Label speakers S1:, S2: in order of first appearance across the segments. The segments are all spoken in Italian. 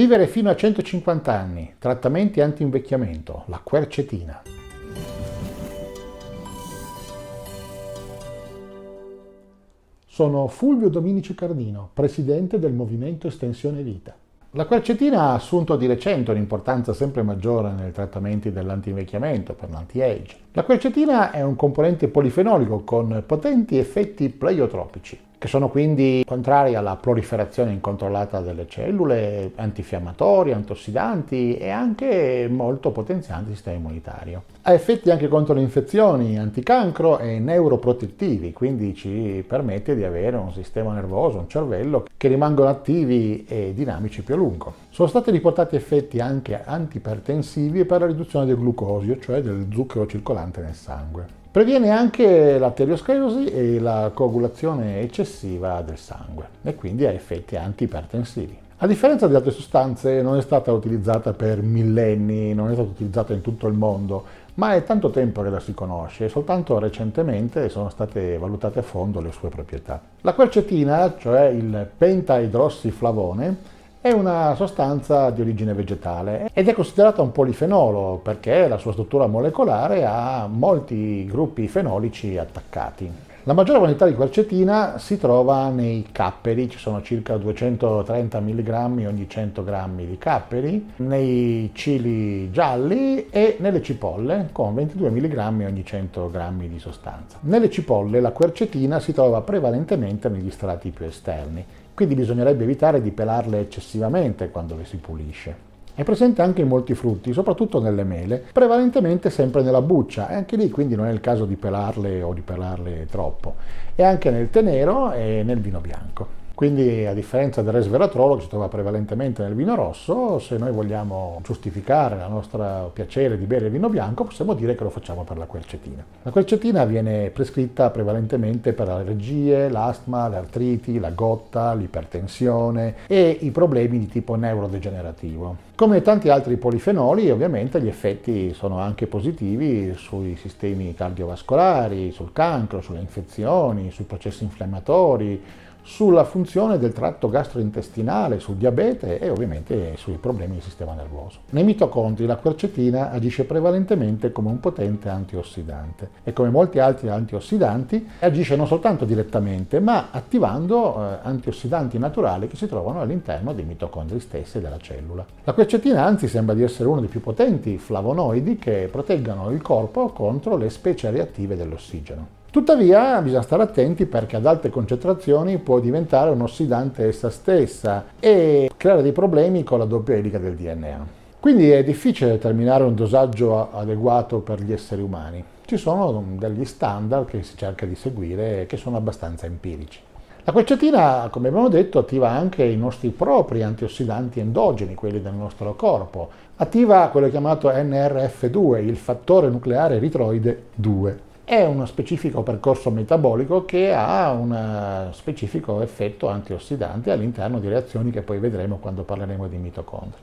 S1: Vivere fino a 150 anni, trattamenti anti-invecchiamento, la quercetina. Sono Fulvio Dominici Cardino, presidente del Movimento Estensione Vita. La quercetina ha assunto di recente un'importanza sempre maggiore nei trattamenti dell'antinvecchiamento per l'anti-age. La quercetina è un componente polifenolico con potenti effetti pleiotropici che sono quindi contrari alla proliferazione incontrollata delle cellule, antinfiammatori, antiossidanti e anche molto potenzianti il sistema immunitario. Ha effetti anche contro le infezioni, anticancro e neuroprotettivi, quindi ci permette di avere un sistema nervoso, un cervello che rimangono attivi e dinamici più a lungo. Sono stati riportati effetti anche antipertensivi per la riduzione del glucosio, cioè del zucchero circolante nel sangue. Previene anche l'arteriosclerosi e la coagulazione eccessiva del sangue e quindi ha effetti antipertensivi. A differenza di altre sostanze non è stata utilizzata per millenni, non è stata utilizzata in tutto il mondo, ma è tanto tempo che la si conosce e soltanto recentemente sono state valutate a fondo le sue proprietà. La quercetina, cioè il pentaidrossiflavone, è una sostanza di origine vegetale ed è considerata un polifenolo perché la sua struttura molecolare ha molti gruppi fenolici attaccati. La maggiore quantità di quercetina si trova nei capperi, ci sono circa 230 mg ogni 100 g di capperi, nei cili gialli e nelle cipolle con 22 mg ogni 100 g di sostanza. Nelle cipolle la quercetina si trova prevalentemente negli strati più esterni, quindi bisognerebbe evitare di pelarle eccessivamente quando le si pulisce. È presente anche in molti frutti, soprattutto nelle mele, prevalentemente sempre nella buccia, e anche lì quindi non è il caso di pelarle o di pelarle troppo, e anche nel tè nero e nel vino bianco. Quindi a differenza del resveratrolo che si trova prevalentemente nel vino rosso, se noi vogliamo giustificare il nostro piacere di bere il vino bianco, possiamo dire che lo facciamo per la quercetina. La quercetina viene prescritta prevalentemente per le allergie, l'astma, le artriti, la gotta, l'ipertensione e i problemi di tipo neurodegenerativo. Come tanti altri polifenoli, ovviamente gli effetti sono anche positivi sui sistemi cardiovascolari, sul cancro, sulle infezioni, sui processi infiammatori, sulla funzione del tratto gastrointestinale, sul diabete e ovviamente sui problemi del sistema nervoso. Nei mitocondri la quercetina agisce prevalentemente come un potente antiossidante e come molti altri antiossidanti agisce non soltanto direttamente ma attivando eh, antiossidanti naturali che si trovano all'interno dei mitocondri stessi della cellula. La quercetina anzi sembra di essere uno dei più potenti flavonoidi che proteggono il corpo contro le specie reattive dell'ossigeno. Tuttavia bisogna stare attenti perché ad alte concentrazioni può diventare un ossidante essa stessa e creare dei problemi con la doppia elica del DNA. Quindi è difficile determinare un dosaggio adeguato per gli esseri umani. Ci sono degli standard che si cerca di seguire e che sono abbastanza empirici. La quercetina, come abbiamo detto, attiva anche i nostri propri antiossidanti endogeni, quelli del nostro corpo. Attiva quello chiamato NRF2, il fattore nucleare eritroide 2 è uno specifico percorso metabolico che ha un specifico effetto antiossidante all'interno di reazioni che poi vedremo quando parleremo di mitocondri.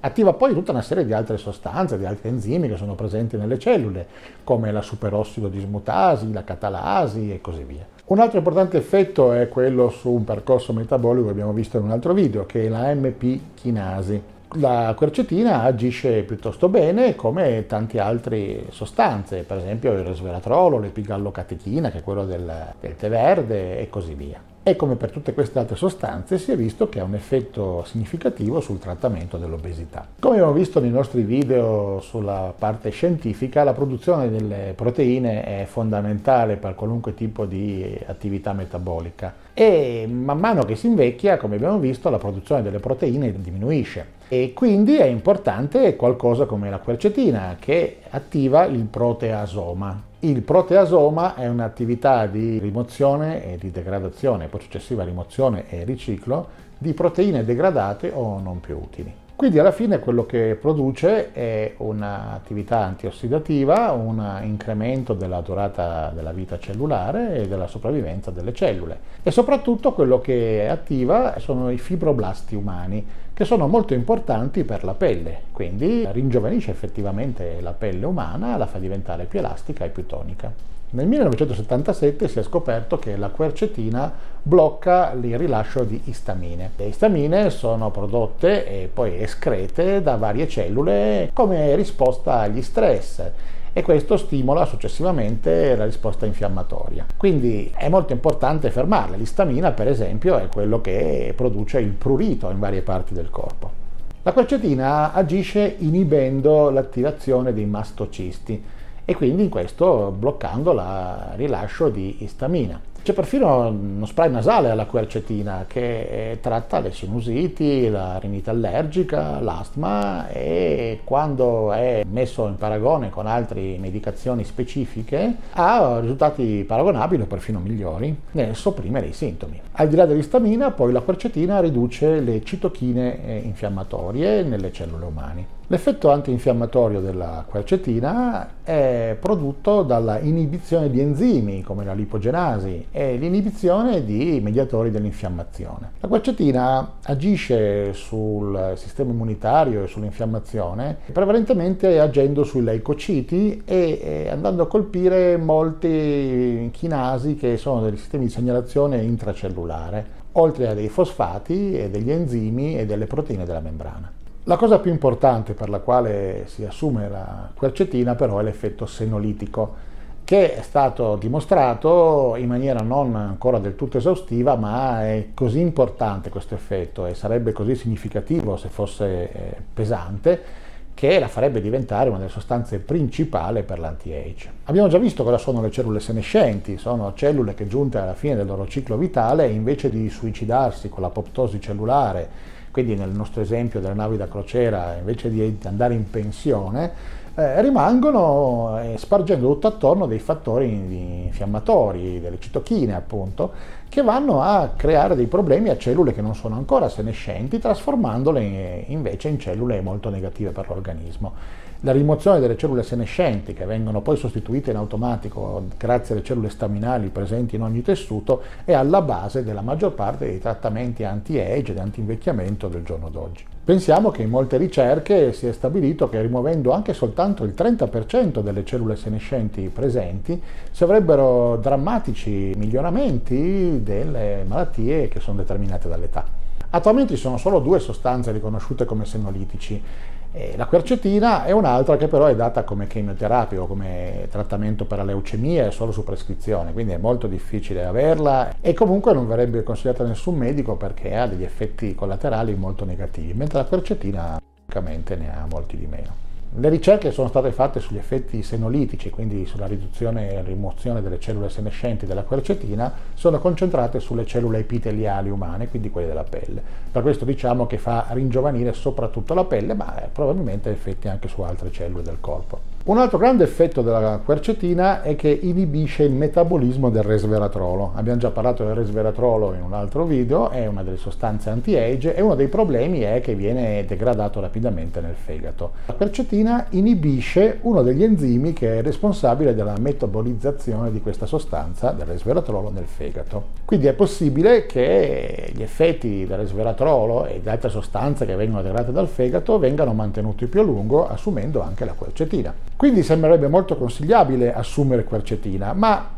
S1: Attiva poi tutta una serie di altre sostanze, di altri enzimi che sono presenti nelle cellule, come la superossido dismutasi, la catalasi e così via. Un altro importante effetto è quello su un percorso metabolico che abbiamo visto in un altro video, che è la MP chinasi la quercetina agisce piuttosto bene come tante altre sostanze, per esempio il resveratrolo, l'epigallocatechina, che è quello del, del tè verde e così via. E come per tutte queste altre sostanze si è visto che ha un effetto significativo sul trattamento dell'obesità. Come abbiamo visto nei nostri video sulla parte scientifica, la produzione delle proteine è fondamentale per qualunque tipo di attività metabolica e man mano che si invecchia, come abbiamo visto, la produzione delle proteine diminuisce e quindi è importante qualcosa come la quercetina che attiva il proteasoma. Il proteasoma è un'attività di rimozione e di degradazione, poi successiva rimozione e riciclo di proteine degradate o non più utili. Quindi alla fine quello che produce è un'attività antiossidativa, un incremento della durata della vita cellulare e della sopravvivenza delle cellule e soprattutto quello che attiva sono i fibroblasti umani che sono molto importanti per la pelle, quindi ringiovanisce effettivamente la pelle umana, la fa diventare più elastica e più tonica. Nel 1977 si è scoperto che la quercetina blocca il rilascio di istamine. Le istamine sono prodotte e poi escrete da varie cellule come risposta agli stress e questo stimola successivamente la risposta infiammatoria. Quindi è molto importante fermarla. L'istamina, per esempio, è quello che produce il prurito in varie parti del corpo. La quercetina agisce inibendo l'attivazione dei mastocisti e quindi in questo bloccando il rilascio di istamina. C'è perfino uno spray nasale alla quercetina che eh, tratta le sinusiti, la rinite allergica, l'astma e quando è messo in paragone con altre medicazioni specifiche ha risultati paragonabili o perfino migliori nel sopprimere i sintomi. Al di là dell'istamina poi la quercetina riduce le citochine eh, infiammatorie nelle cellule umane. L'effetto antinfiammatorio della quercetina è prodotto dalla inibizione di enzimi come la lipogenasi e l'inibizione di mediatori dell'infiammazione. La quercetina agisce sul sistema immunitario e sull'infiammazione prevalentemente agendo sui leucociti e andando a colpire molti chinasi che sono dei sistemi di segnalazione intracellulare, oltre a dei fosfati e degli enzimi e delle proteine della membrana. La cosa più importante per la quale si assume la quercetina però è l'effetto senolitico, che è stato dimostrato in maniera non ancora del tutto esaustiva, ma è così importante questo effetto e sarebbe così significativo se fosse eh, pesante che la farebbe diventare una delle sostanze principali per l'anti-age. Abbiamo già visto cosa sono le cellule senescenti, sono cellule che giunte alla fine del loro ciclo vitale invece di suicidarsi con l'apoptosi cellulare quindi nel nostro esempio delle navi da crociera, invece di andare in pensione, eh, rimangono eh, spargendo tutto attorno dei fattori infiammatori, delle citochine appunto, che vanno a creare dei problemi a cellule che non sono ancora senescenti, trasformandole eh, invece in cellule molto negative per l'organismo. La rimozione delle cellule senescenti, che vengono poi sostituite in automatico grazie alle cellule staminali presenti in ogni tessuto, è alla base della maggior parte dei trattamenti anti-age ed anti-invecchiamento del giorno d'oggi. Pensiamo che in molte ricerche si è stabilito che rimuovendo anche soltanto il 30% delle cellule senescenti presenti si avrebbero drammatici miglioramenti delle malattie che sono determinate dall'età. Attualmente ci sono solo due sostanze riconosciute come senolitici e la quercetina è un'altra che però è data come chemioterapia o come trattamento per la leucemia solo su prescrizione, quindi è molto difficile averla e comunque non verrebbe consigliata a nessun medico perché ha degli effetti collaterali molto negativi, mentre la quercetina francamente ne ha molti di meno. Le ricerche sono state fatte sugli effetti senolitici, quindi sulla riduzione e rimozione delle cellule senescenti della quercetina, sono concentrate sulle cellule epiteliali umane, quindi quelle della pelle. Per questo diciamo che fa ringiovanire soprattutto la pelle, ma probabilmente ha effetti anche su altre cellule del corpo. Un altro grande effetto della quercetina è che inibisce il metabolismo del resveratrolo. Abbiamo già parlato del resveratrolo in un altro video, è una delle sostanze anti-age e uno dei problemi è che viene degradato rapidamente nel fegato. La quercetina inibisce uno degli enzimi che è responsabile della metabolizzazione di questa sostanza, del resveratrolo, nel fegato. Quindi è possibile che gli effetti del resveratrolo e di altre sostanze che vengono degradate dal fegato vengano mantenuti più a lungo assumendo anche la quercetina. Quindi sembrerebbe molto consigliabile assumere quercetina, ma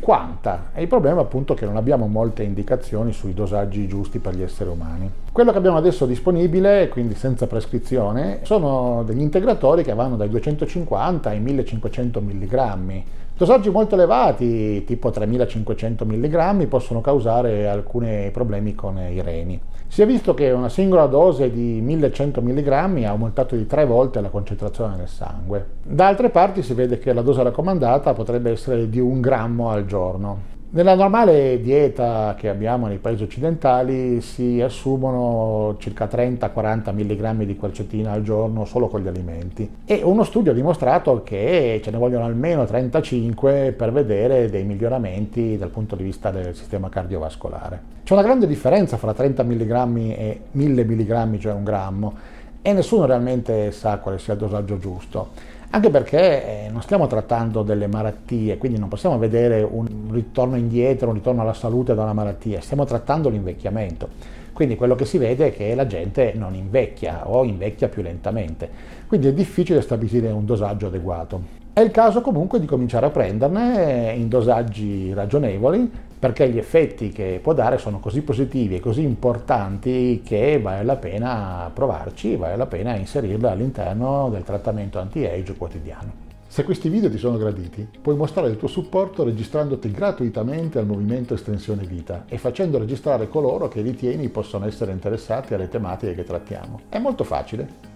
S1: quanta? E il problema appunto è che non abbiamo molte indicazioni sui dosaggi giusti per gli esseri umani. Quello che abbiamo adesso disponibile, quindi senza prescrizione, sono degli integratori che vanno dai 250 ai 1500 mg. Dosaggi molto elevati, tipo 3500 mg, possono causare alcuni problemi con i reni. Si è visto che una singola dose di 1100 mg ha aumentato di tre volte la concentrazione nel sangue. Da altre parti si vede che la dose raccomandata potrebbe essere di un grammo al giorno. Nella normale dieta che abbiamo nei paesi occidentali si assumono circa 30-40 mg di quercetina al giorno solo con gli alimenti e uno studio ha dimostrato che ce ne vogliono almeno 35 per vedere dei miglioramenti dal punto di vista del sistema cardiovascolare. C'è una grande differenza fra 30 mg e 1000 mg, cioè un grammo, e nessuno realmente sa quale sia il dosaggio giusto anche perché eh, non stiamo trattando delle malattie, quindi non possiamo vedere un ritorno indietro, un ritorno alla salute da una malattia, stiamo trattando l'invecchiamento. Quindi quello che si vede è che la gente non invecchia o invecchia più lentamente, quindi è difficile stabilire un dosaggio adeguato. È il caso comunque di cominciare a prenderne in dosaggi ragionevoli perché gli effetti che può dare sono così positivi e così importanti che vale la pena provarci, vale la pena inserirla all'interno del trattamento anti-age quotidiano. Se questi video ti sono graditi, puoi mostrare il tuo supporto registrandoti gratuitamente al movimento Estensione Vita e facendo registrare coloro che ritieni possono essere interessati alle tematiche che trattiamo. È molto facile.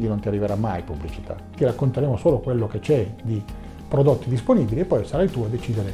S1: quindi non ti arriverà mai pubblicità. Ti racconteremo solo quello che c'è di prodotti disponibili e poi sarai tu a decidere